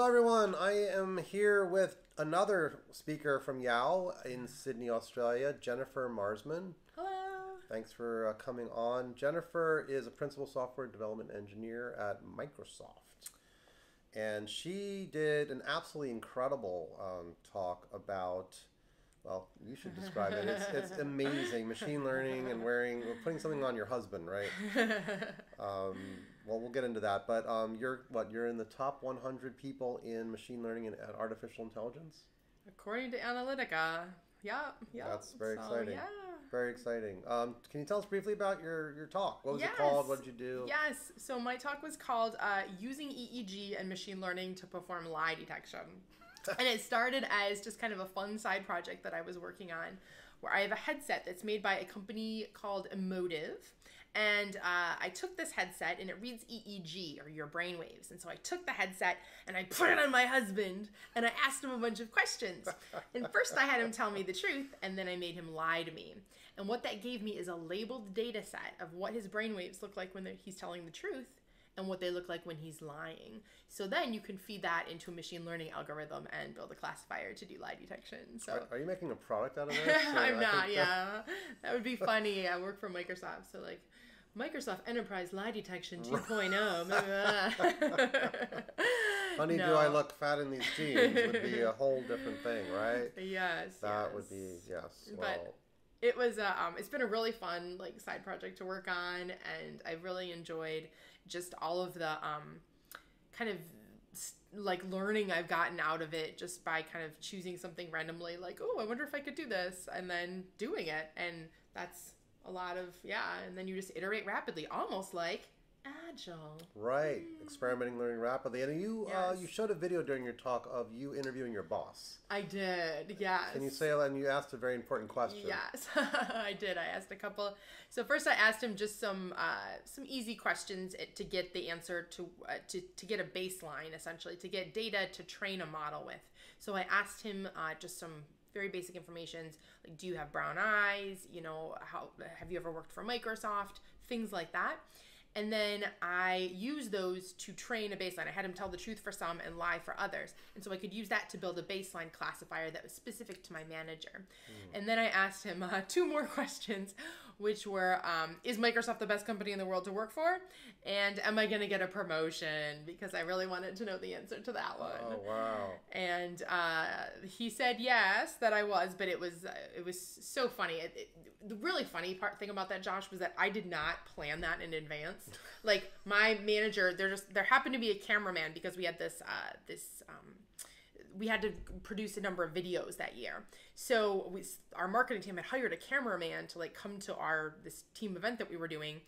Hello, everyone. I am here with another speaker from YOW in Sydney, Australia, Jennifer Marsman. Hello. Thanks for uh, coming on. Jennifer is a principal software development engineer at Microsoft. And she did an absolutely incredible um, talk about, well, you should describe it. It's, it's amazing. Machine learning and wearing, putting something on your husband, right? Um, well, we'll get into that. But um, you're what? You're in the top 100 people in machine learning and, artificial intelligence. According to Onalytica. Yeah, yeah. That's very So, exciting. Yeah. Very exciting. Um, can you tell us briefly about your, your talk? What was Yes. it called? What did you do? Yes. So my talk was called uh, "Using EEG and Machine Learning to Perform Lie Detection," and it started as just kind of a fun side project that I was working on, where I have a headset that's made by a company called Emotiv, and uh, I took this headset and it reads EEG or your brain waves, and so I took the headset and I put it on my husband and I asked him a bunch of questions. and first I had him tell me the truth, and then I made him lie to me. And what that gave me is a labeled data set of what his brain waves look like when he's telling the truth and what they look like when he's lying. So then you can feed that into a machine learning algorithm and build a classifier to do lie detection. So Are, are you making a product out of this? I I'm not, yeah. That would be funny. I work for Microsoft, so like Microsoft Enterprise Lie Detection oh. 2.0. Honey, do I look fat in these jeans? Would be a whole different thing, right? yes. That yes. would be yes. But- Well, it was uh, um, it's been a really fun like side project to work on and i really enjoyed just all of the um, kind of like learning i've gotten out of it just by kind of choosing something randomly like oh i wonder if i could do this and then doing it and that's a lot of yeah and then you just iterate rapidly almost like agile right. Experimenting, learning rapidly, and you uh, you showed a video during your talk of you interviewing your boss. i did yes Can you say and you asked a very important question? Yes, I did. I asked a couple. So first, I asked him just some uh, some easy questions to get the answer to uh, to to get a baseline, essentially, to get data to train a model with. So I asked him uh, just some very basic informations like do you have brown eyes you know how have you ever worked for microsoft things like that and then I use those to train a baseline. I had him tell the truth for some and lie for others. And so I could use that to build a baseline classifier that was specific to my manager. And then I asked him uh, two more questions, which were um, Is Microsoft the best company in the world to work for? And am I going to get a promotion? Because I really wanted to know the answer to that one Oh wow. and uh, he said yes that I was, but it was uh, it was so funny. It, it, the really funny part thing about that, Josh, was that I did not plan that in advance. like my manager, there just there happened to be a cameraman because we had this uh, this. Um, we had to produce a number of videos that year. So we, our marketing team had hired a cameraman to like come to our this team event that we were doing.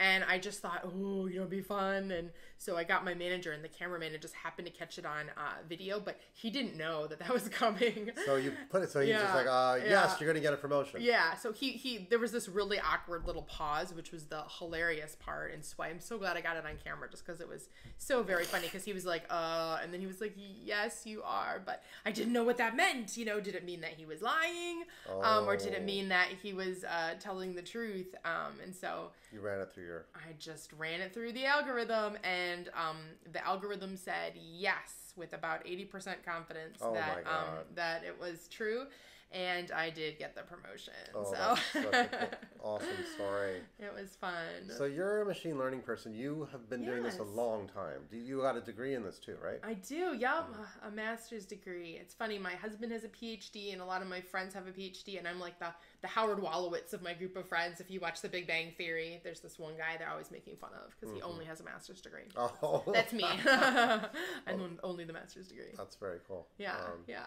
And I just thought, oh, you know, be fun. And so I got my manager and the cameraman and just happened to catch it on uh, video, but he didn't know that that was coming. So you put it. So he's just like, uh, yeah. yes, you're gonna get a promotion. Yeah, so he he there was this really awkward little pause, which was the hilarious part, and so I'm so glad I got it on camera just because it was so very funny. Because he was like, "Uh," and then he was like, "Yes, you are," but I didn't know what that meant. You know, did it mean that he was lying, um, or did it Oh. mean that he was uh, telling the truth? Um, and so You ran it through your. I just ran it through the algorithm, and um, the algorithm said yes with about eighty percent confidence Oh that um, that it was true, and I did get the promotion. Oh, so that's such a cool, awesome story. it was fun. So you're a machine learning person. You have been doing this a long time. Do you got a degree in this too, right? I do, yeah, a master's degree. It's funny, my husband has a PhD, and a lot of my friends have a PhD, and I'm like the the Howard Wolowitz of my group of friends. If you watch The Big Bang Theory, there's this one guy they're always making fun of because he only has a master's degree. Oh, That's me. I'm on- only the master's degree. That's very cool. Yeah, Um, yeah.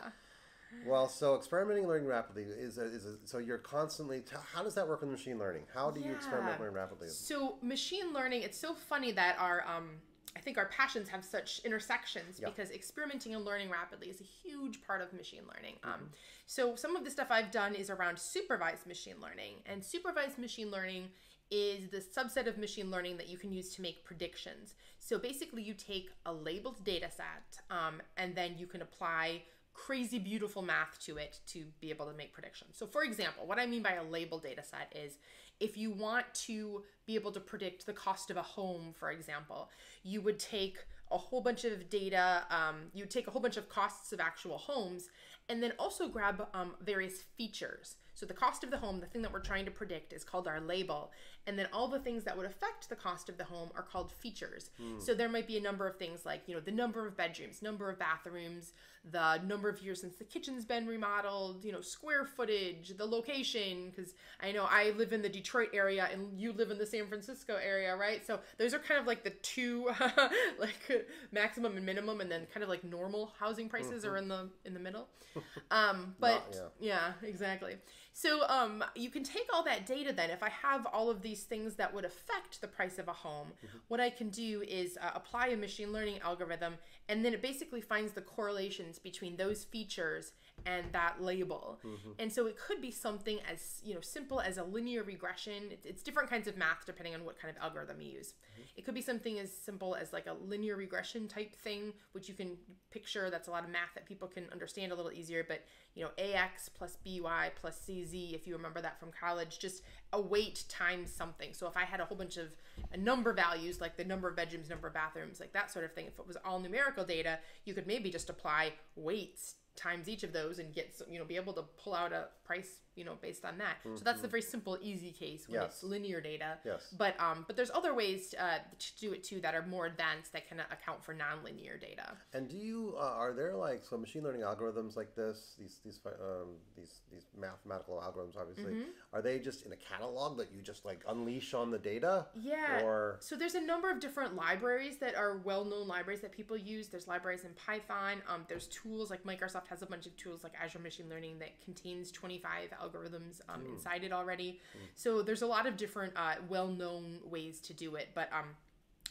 Well, so experimenting and learning rapidly is a, is a, so you're constantly. T- how does that work with machine learning? How do you experiment and learn rapidly? So machine learning, it's so funny that our um I think our passions have such intersections Yeah. because experimenting and learning rapidly is a huge part of machine learning. Mm-hmm. Um, so some of the stuff I've done is around supervised machine learning, and supervised machine learning is the subset of machine learning that you can use to make predictions. So basically, you take a labeled data set um, and then you can apply crazy beautiful math to it to be able to make predictions. So for example, what I mean by a labeled data set is if you want to be able to predict the cost of a home, for example, you would take a whole bunch of data. Um, you take a whole bunch of costs of actual homes, and then also grab um, various features. So the cost of the home, the thing that we're trying to predict, is called our label, and then all the things that would affect the cost of the home are called features. So there might be a number of things like you know the number of bedrooms, number of bathrooms, the number of years since the kitchen's been remodeled, you know, square footage, the location. Because I know I live in the Detroit area and you live in the San Francisco area, right? So those are kind of like the two, like maximum and minimum, and then kind of like normal housing prices are in the in the middle. Um, but Not- yeah, exactly. So um, you can take all that data then. If I have all of these things that would affect the price of a home, what I can do is uh, apply a machine learning algorithm, and then it basically finds the correlations between those features and that label. Mm-hmm. And so it could be something as you know simple as a linear regression. It's, it's different kinds of math depending on what kind of algorithm you use. Mm-hmm. It could be something as simple as like a linear regression type thing, which you can picture. That's a lot of math that people can understand a little easier. But you know, ax plus by plus cz, if you remember that from college, just a weight times something. So if I had a whole bunch of number values, like the number of bedrooms, number of bathrooms, like that sort of thing, if it was all numerical data, you could maybe just apply weights times each of those and get some, you know be able to pull out a price you know based on that so that's the very simple easy case when it's Yes. linear data Yes. but um but there's other ways uh, to do it too that are more advanced that can account for nonlinear data And do you uh, are there like so machine learning algorithms like this these these um, these these mathematical algorithms obviously Mm-hmm. are they just in a catalog that you just like unleash on the data? Yeah. Or So there's a number of different libraries that are well-known libraries that people use. There's libraries in Python. Um, there's tools like Microsoft has a bunch of tools like Azure Machine Learning that contains 25 algorithms um, inside it already. So there's a lot of different uh, well-known ways to do it, but um,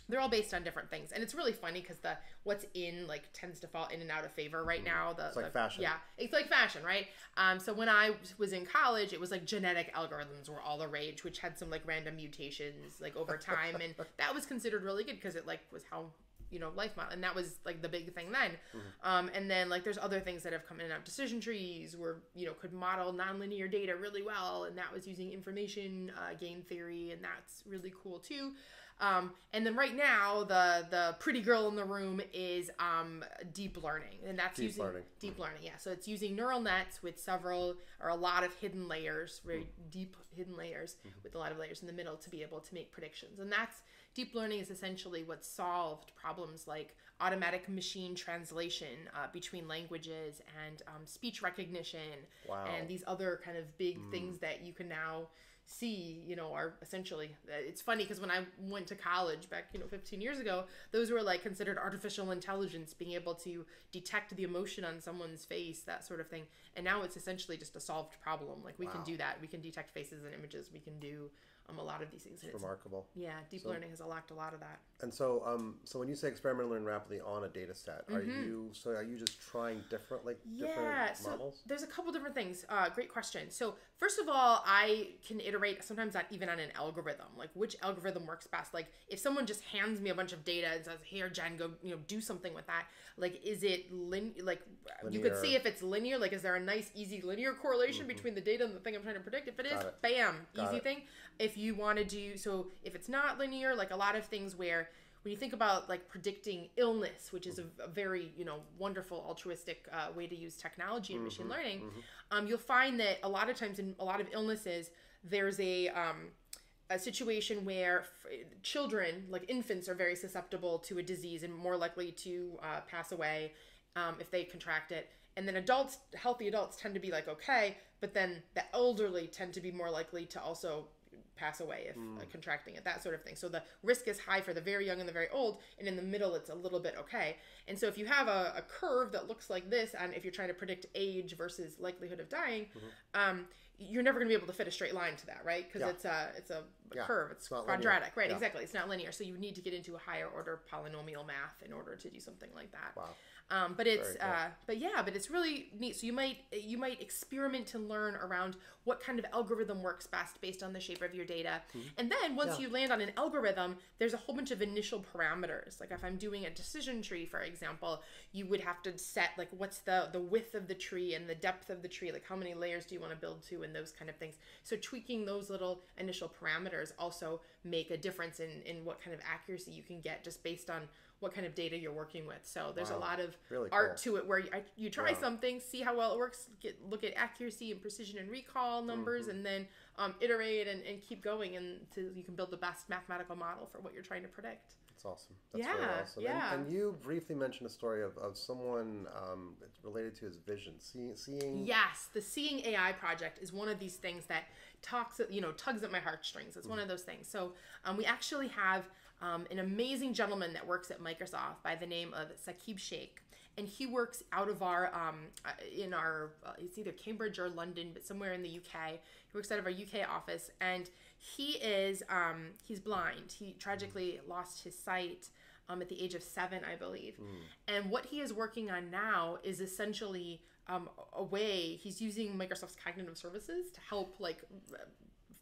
they're all based on different things, and it's really funny because the what's in like tends to fall in and out of favor right now. The, It's like the- fashion. Yeah, it's like fashion, right? Um, so when I was in college, it was like genetic algorithms were all the rage, which had some like random mutations like over time, and that was considered really good because it like was how you know life model, and that was like the big thing then. Um, and then like there's other things that have come in and out. Decision trees where you know could model nonlinear data really well, and that was using information uh, game theory, and that's really cool too. Um, and then right now, the the pretty girl in the room is um, deep learning, and that's Deep using learning. deep learning. Yeah, so it's using neural nets with several or a lot of hidden layers, very deep hidden layers with a lot of layers in the middle to be able to make predictions. And that's deep learning is essentially what solved problems like automatic machine translation uh, between languages and um, speech recognition Wow. and these other kind of big things that you can now see you know are essentially it's funny because when i went to college back you know 15 years ago those were like considered artificial intelligence being able to detect the emotion on someone's face that sort of thing. And now it's essentially just a solved problem. Like we can do that. We can detect faces and images. We can do um, a lot of these things it's, remarkable. yeah deep learning has unlocked a lot of that And so, um, so when you say experiment and learn rapidly on a data set, are you so are you just trying different like different Mm-hmm. So models? there's a couple different things. Uh, great question. So first of all, I can iterate sometimes not even on an algorithm, like which algorithm works best. Like if someone just hands me a bunch of data and says, "Here, Jen, go you know do something with that." Like is it lin like you could see if it's linear. Like is there a nice easy linear correlation between the data and the thing I'm trying to predict? If it is, Mm-hmm. Got it. bam, Got easy it. thing. If you want to do so, if it's not linear, like a lot of things where when you think about like predicting illness, which is a, a very you know wonderful altruistic uh, way to use technology and machine learning, um, you'll find that a lot of times in a lot of illnesses, there's a um, a situation where f- children, like infants, are very susceptible to a disease and more likely to uh, pass away um, if they contract it. And then adults, healthy adults, tend to be like okay, but then the elderly tend to be more likely to also pass away if uh, contracting it, that sort of thing. So the risk is high for the very young and the very old, and in the middle, it's a little bit okay. And so if you have a, a curve that looks like this, and if you're trying to predict age versus likelihood of dying, um, you're never going to be able to fit a straight line to that, right? Because Yeah. it's a it's a Yeah, curve, it's, it's quadratic, right? Yeah. Exactly, it's not linear. So you need to get into a higher order polynomial math in order to do something like that. Wow. Um, but it's cool. uh, but yeah, but it's really neat. So you might you might experiment to learn around what kind of algorithm works best based on the shape of your data, and then once Mm-hmm. Yeah. you land on an algorithm, there's a whole bunch of initial parameters. Like if I'm doing a decision tree, for example, you would have to set like what's the the width of the tree and the depth of the tree, like how many layers do you want to build to, and those kind of things. So tweaking those little initial parameters also make a difference in in what kind of accuracy you can get just based on what kind of data you're working with. So there's a lot of Really art cool. to it where you, I- you try Yeah. something, see how well it works, get look at accuracy and precision and recall numbers, Mm-hmm. and then um, iterate and, and keep going until you can build the best mathematical model for what you're trying to predict. That's awesome. That's really Yeah, awesome. yeah. And, and you briefly mentioned a story of, of someone um, related to his vision, see, seeing. Yes, the Seeing AI project is one of these things that talks, you know, tugs at my heartstrings. It's one of those things. So um, we actually have um, an amazing gentleman that works at Microsoft by the name of Saqib Shaikh. And he works out of our, um, in our, uh, it's either Cambridge or London, but somewhere in the UK. He works out of our UK office. And he is, um, he's blind. He tragically lost his sight um, at the age of seven, I believe. And what he is working on now is essentially um, a way he's using Microsoft's cognitive services to help like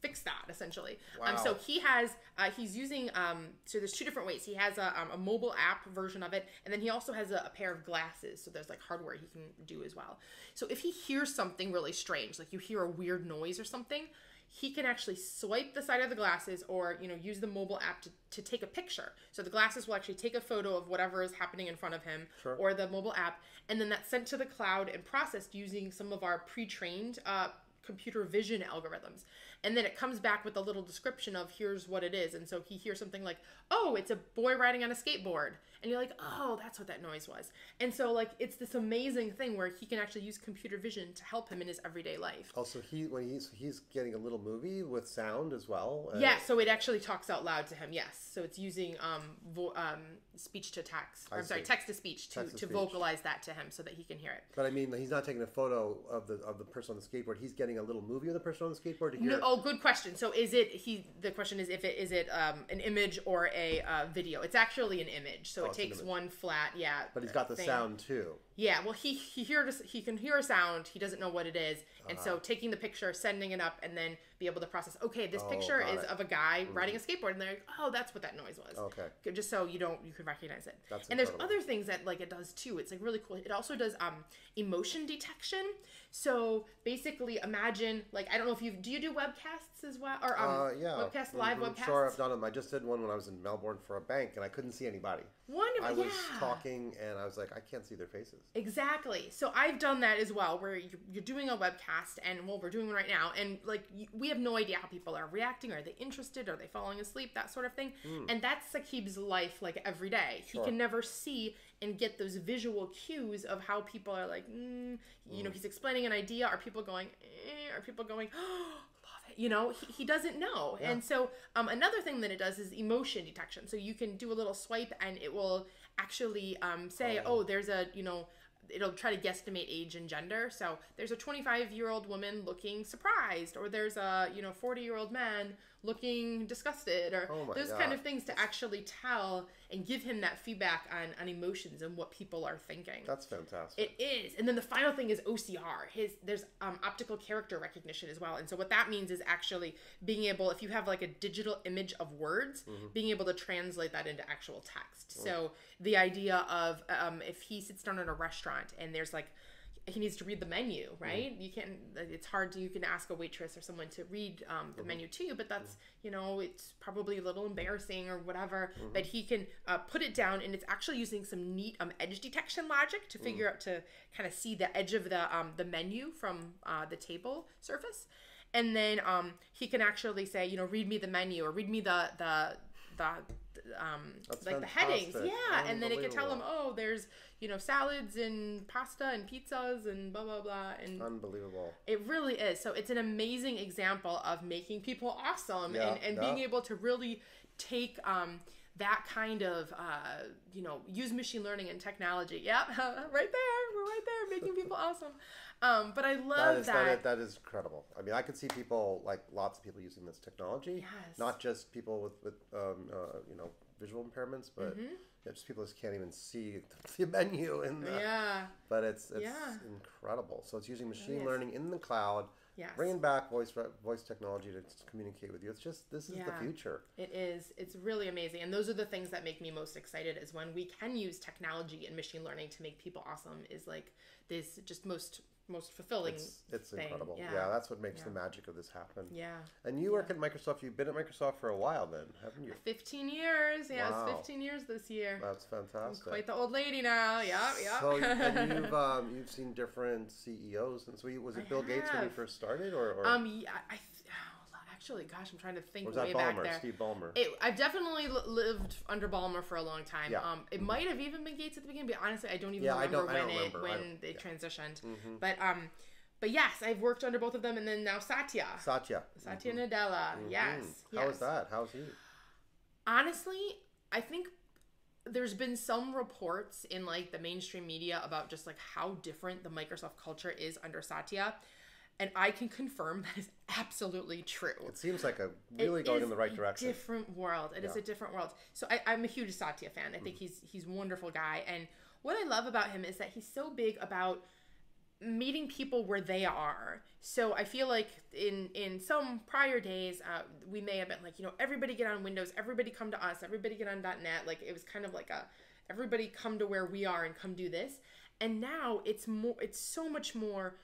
fix that essentially. Um, so he has uh, he's using um, so there's two different ways. He has a, um, a mobile app version of it, and then he also has a, a pair of glasses. So there's like hardware he can do as well. So if he hears something really strange, like you hear a weird noise or something, he can actually swipe the side of the glasses or you know use the mobile app to, to take a picture so the glasses will actually take a photo of whatever is happening in front of him Sure. or the mobile app and then that's sent to the cloud and processed using some of our pre-trained uh, computer vision algorithms. And then it comes back with a little description of here's what it is. And so he hears something like oh it's a boy riding on a skateboard and you're like oh that's what that noise was and so like it's this amazing thing where he can actually use computer vision to help him in his everyday life Also, he when he's he's getting a little movie with sound as well. uh, Yeah, so it actually talks out loud to him. Yes, so it's using um, vo- um speech to text. Or, I'm sorry, text to speech to, to to vocalize that to him so that he can hear it. But I mean, he's not taking a photo of the of the person on the skateboard. He's getting a little movie of the person on the skateboard to hear. No, oh, good question. So is it he? The question is if it is it um, an image or a uh, video? It's actually an image. So Oh, it takes one flat. Yeah. but he's got the thing. sound too. Yeah, well, he he hears he can hear a sound. He doesn't know what it is, and Uh-huh. so taking the picture, sending it up, and then be able to process. Okay, this Oh, picture got is it. Mm-hmm. of a guy riding a skateboard, and they're like, oh, that's what that noise was. Okay. Good, just so you don't you can recognize it. That's and there's other things that like it does too. It's like really cool. It also does um emotion detection. So basically, imagine like I don't know if you do you do webcasts as well or um Uh, yeah. webcasts live Mhm. webcasts. Sure, I've done them. I just did one when I was in Melbourne for a bank, and I couldn't see anybody. Wonderful. I was yeah. talking, and I was like, I can't see their faces. Exactly. So I've done that as well, where you- you're doing a webcast, and well, we're doing one right now, and like we have no idea how people are reacting. Are they interested? Are they falling asleep? That sort of thing. And that's Saqib's life, like every day. He Sure. can never see and get those visual cues of how people are like, mm, you know, he's explaining an idea. Are people going? Eh? Are people going? Oh, love it. You know, he, he doesn't know. Yeah. And so um, another thing that it does is emotion detection. So you can do a little swipe, and it will actually um, say, Oh. oh, there's a you know it'll try to guesstimate age and gender. So there's a 25 year old woman looking surprised or there's a you know 40 year old man looking disgusted or Oh those kind of things to actually tell and give him that feedback on on emotions and what people are thinking That's fantastic. it is, and then the final thing is OCR. His there's um, optical character recognition as well, and so what that means is actually being able, if you have like a digital image of words, being able to translate that into actual text. So the idea of um, if he sits down at a restaurant and there's like he needs to read the menu, right? You can't. It's hard to. You can ask a waitress or someone to read um, the menu to you, but that's you know it's probably a little embarrassing or whatever. But he can uh, put it down, and it's actually using some neat um, edge detection logic to figure out to kind of see the edge of the um, the menu from uh, the table surface, and then um, he can actually say, you know, read me the menu or read me the the the um That's like the headings. yeah and then it can tell them, oh there's you know salads and pasta and pizzas and blah blah blah and Unbelievable. it really is. So it's an amazing example of making people awesome Yeah, and, and being able to really take um that kind of uh, you know use machine learning and technology. Yeah right there there making people awesome um, but i love is, that, that, is, that is incredible. I mean, I could see people, like lots of people using this technology. Yes. Not just people with, with um, uh, you know, visual impairments, but Mm-hmm. yeah, just people just can't even see the menu. In the, yeah But it's, it's Yeah. incredible. So it's using machine learning in the cloud, yes bringing back voice voice technology to communicate with you. It's just, this is Yeah. the future. It is. It's really amazing. And those are the things that make me most excited is when we can use technology and machine learning to make people awesome is like this just most most fulfilling. It's, it's incredible. Yeah. Yeah. that's what makes Yeah. the magic of this happen. yeah. And you work at Microsoft. You've been at Microsoft for a while, then, haven't you? 15 years. Yeah, Wow. it's 15 years this year. That's I'm fantastic. quite the old lady now. Yeah, yeah. So and you've um, you've seen different CEOs, and so was it I Bill Gates when you first started, or, or, um, yeah, I actually, gosh, I'm trying to think or was way that back Ballmer, there. Steve Ballmer? It, I've definitely li- lived under Ballmer for a long time. Yeah. Um, it might have even been Gates at the beginning, but honestly, I don't even Yeah, remember don't- when don't it remember. When they yeah. transitioned. Mhm. But um, but yes, I've worked under both of them, and then now Satya, Satya. Satya Mhm. Nadella. Mhm. Yes. How yes. that? How's he? honestly, I think there's been some reports in like the mainstream media about just like how different the Microsoft culture is under Satya. And I can confirm that is absolutely true. It seems like a It really going in the right direction. It's a direction. Different world. It is Yeah. a different world. So I, I'm a huge Satya fan. I think Mm. he's he's a wonderful guy. And what I love about him is that he's so big about meeting people where they are. So I feel like in in some prior days, uh, we may have been like, you know, everybody get on Windows, everybody come to us, everybody get on .NET. Like it was kind of like a everybody come to where we are and come do this. And now it's more, it's so much more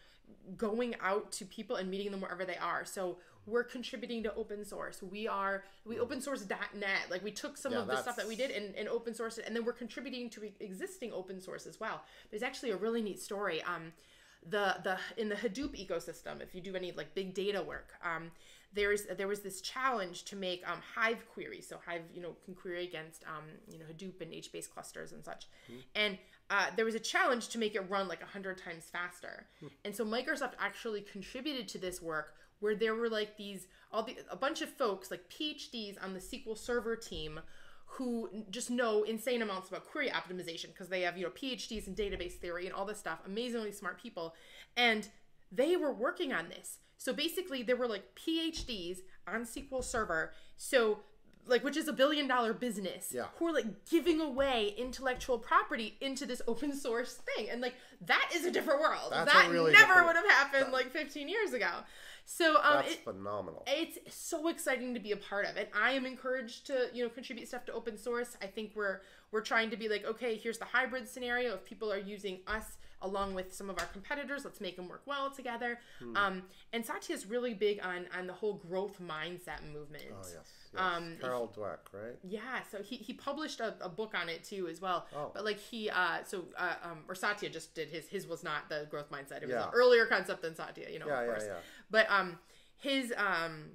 going out to people and meeting them wherever they are. So we're contributing to open source. We are we open source .net. Like we took some Yeah, of the stuff that we did and, and open source it, and then we're contributing to existing open source as well. There's actually a really neat story. Um, the the in the Hadoop ecosystem, if you do any like big data work, um, there's there was this challenge to make um, Hive queries. So Hive, you know, can query against um, you know Hadoop and HBase clusters and such. And uh, there was a challenge to make it run like hundred times faster. And so Microsoft actually contributed to this work where there were like these all the a bunch of folks like PhDs on the SQL Server team who just know insane amounts about query optimization because they have you know PhDs in database theory and all this stuff. Amazingly smart people, and they were working on this. So basically, there were like PhDs on SQL Server. So like which is a billion dollar business Yeah. who are like giving away intellectual property into this open source thing. And like that is a different world. That's that really never would have happened like 15 years ago. So um That's it, phenomenal. it's so exciting to be a part of. And i am encouraged to you know contribute stuff to open source. I think we're we're trying to be like okay here's the hybrid scenario. If people are using us along with some of our competitors let's make them work well together. Hmm. um and satya is really big on on the whole growth mindset movement. Oh yes, yes. um, Carol Dweck, right? yeah, so he, he published a, a book on it too as well. Oh. But like he uh so uh, um or Satya just did his his was not the growth mindset. It was Yeah. an earlier concept than Satya, you know, Yeah, of yeah, course. yeah. But um his um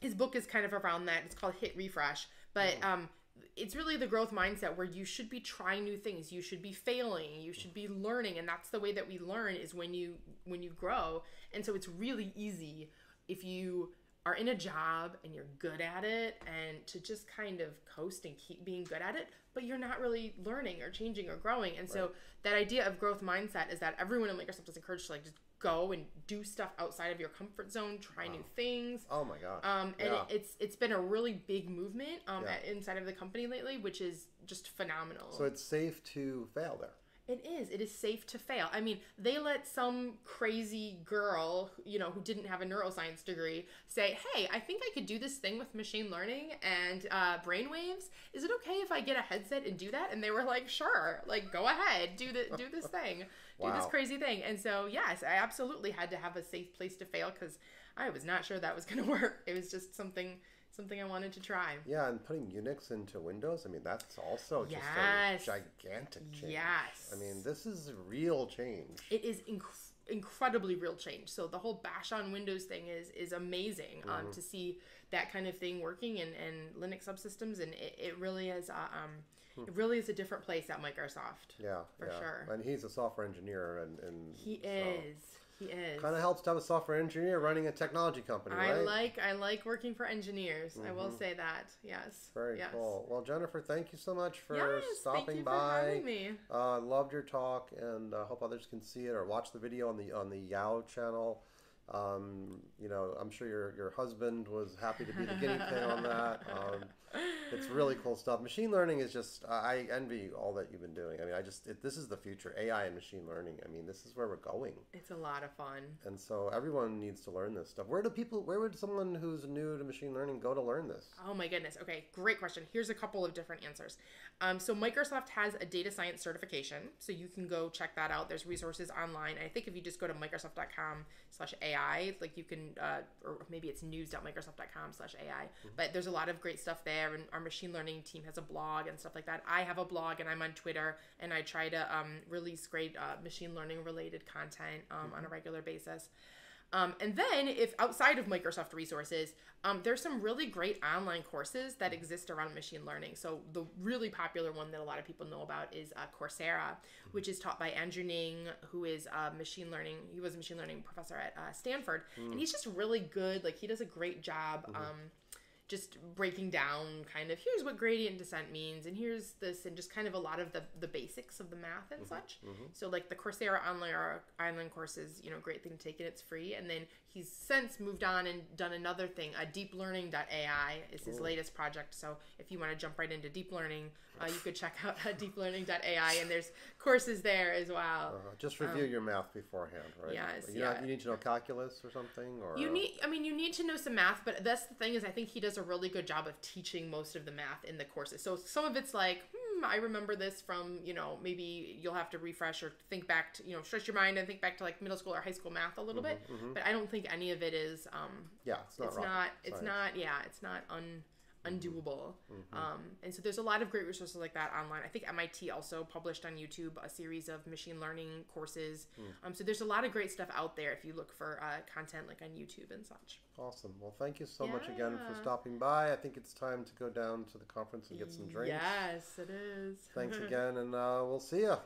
his book is kind of around that. It's called Hit Refresh. But Mm. um it's really the growth mindset where you should be trying new things. You should be failing. You should be learning and that's the way that we learn is when you when you grow. And so it's really easy if you are in a job and you're good at it and to just kind of coast and keep being good at it, but you're not really learning or changing or growing. And so that idea of growth mindset is that everyone in Microsoft is encouraged to like just go and do stuff outside of your comfort zone, try new things. Oh my gosh. Um, and yeah. it, it's it's been a really big movement um, Yeah. at, inside of the company lately, which is just phenomenal. so it's safe to fail there. It is. It is safe to fail. I mean, they let some crazy girl, you know, who didn't have a neuroscience degree, say, "Hey, I think I could do this thing with machine learning and uh, brainwaves. Is it okay if I get a headset and do that?" And they were like, "Sure, like go ahead, do the do this thing, do this crazy thing." And so, yes, I absolutely had to have a safe place to fail because I was not sure that was going to work. It was just something something I wanted to try. Yeah, and putting Unix into Windows, I mean, that's also just Yes. a gigantic change. Yes. I mean, this is real change. it is inc- incredibly real change. So the whole bash on Windows thing is is amazing Mm-hmm. um, to see that kind of thing working in, in Linux subsystems, and it, it really is uh, um, it really is a different place at Microsoft. yeah, for yeah. sure. And he's a software engineer, and, and He is. He is. Kind of helps to have a software engineer running a technology company, I right? like I like working for engineers. I will say that. Yes. Very yes. cool. Well, Jennifer, thank you so much for Yes, stopping thank you by. for having me. Uh, loved your talk, and uh, hope others can see it or watch the video on the on the YOW channel. Um, you know, I'm sure your your husband was happy to be the guinea pig on that. Um, it's really cool stuff. Machine learning is just I envy all that you've been doing. I mean, I just it, this is the future AI and machine learning. I mean, this is where we're going. It's a lot of fun. And so everyone needs to learn this stuff. Where do people where would someone who's new to machine learning go to learn this? Oh my goodness. Okay, great question. Here's a couple of different answers. Um, so Microsoft has a data science certification, so you can go check that out. There's resources online. I think if you just go to Microsoft.com slash AI, like you can, uh, or maybe it's news.Microsoft.com slash AI. Mm-hmm. But there's a lot of great stuff there, and our machine learning team has a blog and stuff like that. I have a blog, and I'm on Twitter, and I try to um, release great uh, machine learning related content um, mm-hmm. on a mm-hmm. regular basis. Um, and then, if outside of Microsoft resources, um, there's some really great online courses that exist around machine learning. So, the really popular one that a lot of people know about is uh, Coursera, which is taught by Andrew Ng, who is a machine learning, he was a machine learning professor at uh, Stanford. Mm. And he's just really good. Like, he does a great job. Mm-hmm. Um, just breaking down kind of here's what gradient descent means and here's this and just kind of a lot of the, the basics of the math and mm-hmm, such mm-hmm. so like the coursera online online course is you know great thing to take and it's free and then he's since moved on and done another thing a deeplearning.ai is his latest project so if you want to jump right into deep learning uh, you could check out uh, deeplearning.ai and there's courses there as well. Uh, just review um, your math beforehand, right? Yes. You, yeah. you need to know calculus or something, or you need. I mean, you need to know some math, but that's the thing is, I think he does a really good job of teaching most of the math in the courses. So some of it's like, hmm, I remember this from you know maybe you'll have to refresh or think back to you know stretch your mind and think back to like middle school or high school math a little mm-hmm, bit. Mm-hmm. But I don't think any of it is. Um, yeah, it's not. It's not. It's not. Yeah, it's not un undoable. Mm-hmm. Um, and so there's a lot of great resources like that online. I think MIT also published on YouTube a series of machine learning courses. Mm. Um, so there's a lot of great stuff out there if you look for uh, content like on YouTube and such. Awesome. Well, thank you so yeah. much again for stopping by. I think it's time to go down to the conference and get some drinks. Yes, it is. Thanks again, and uh, we'll see you.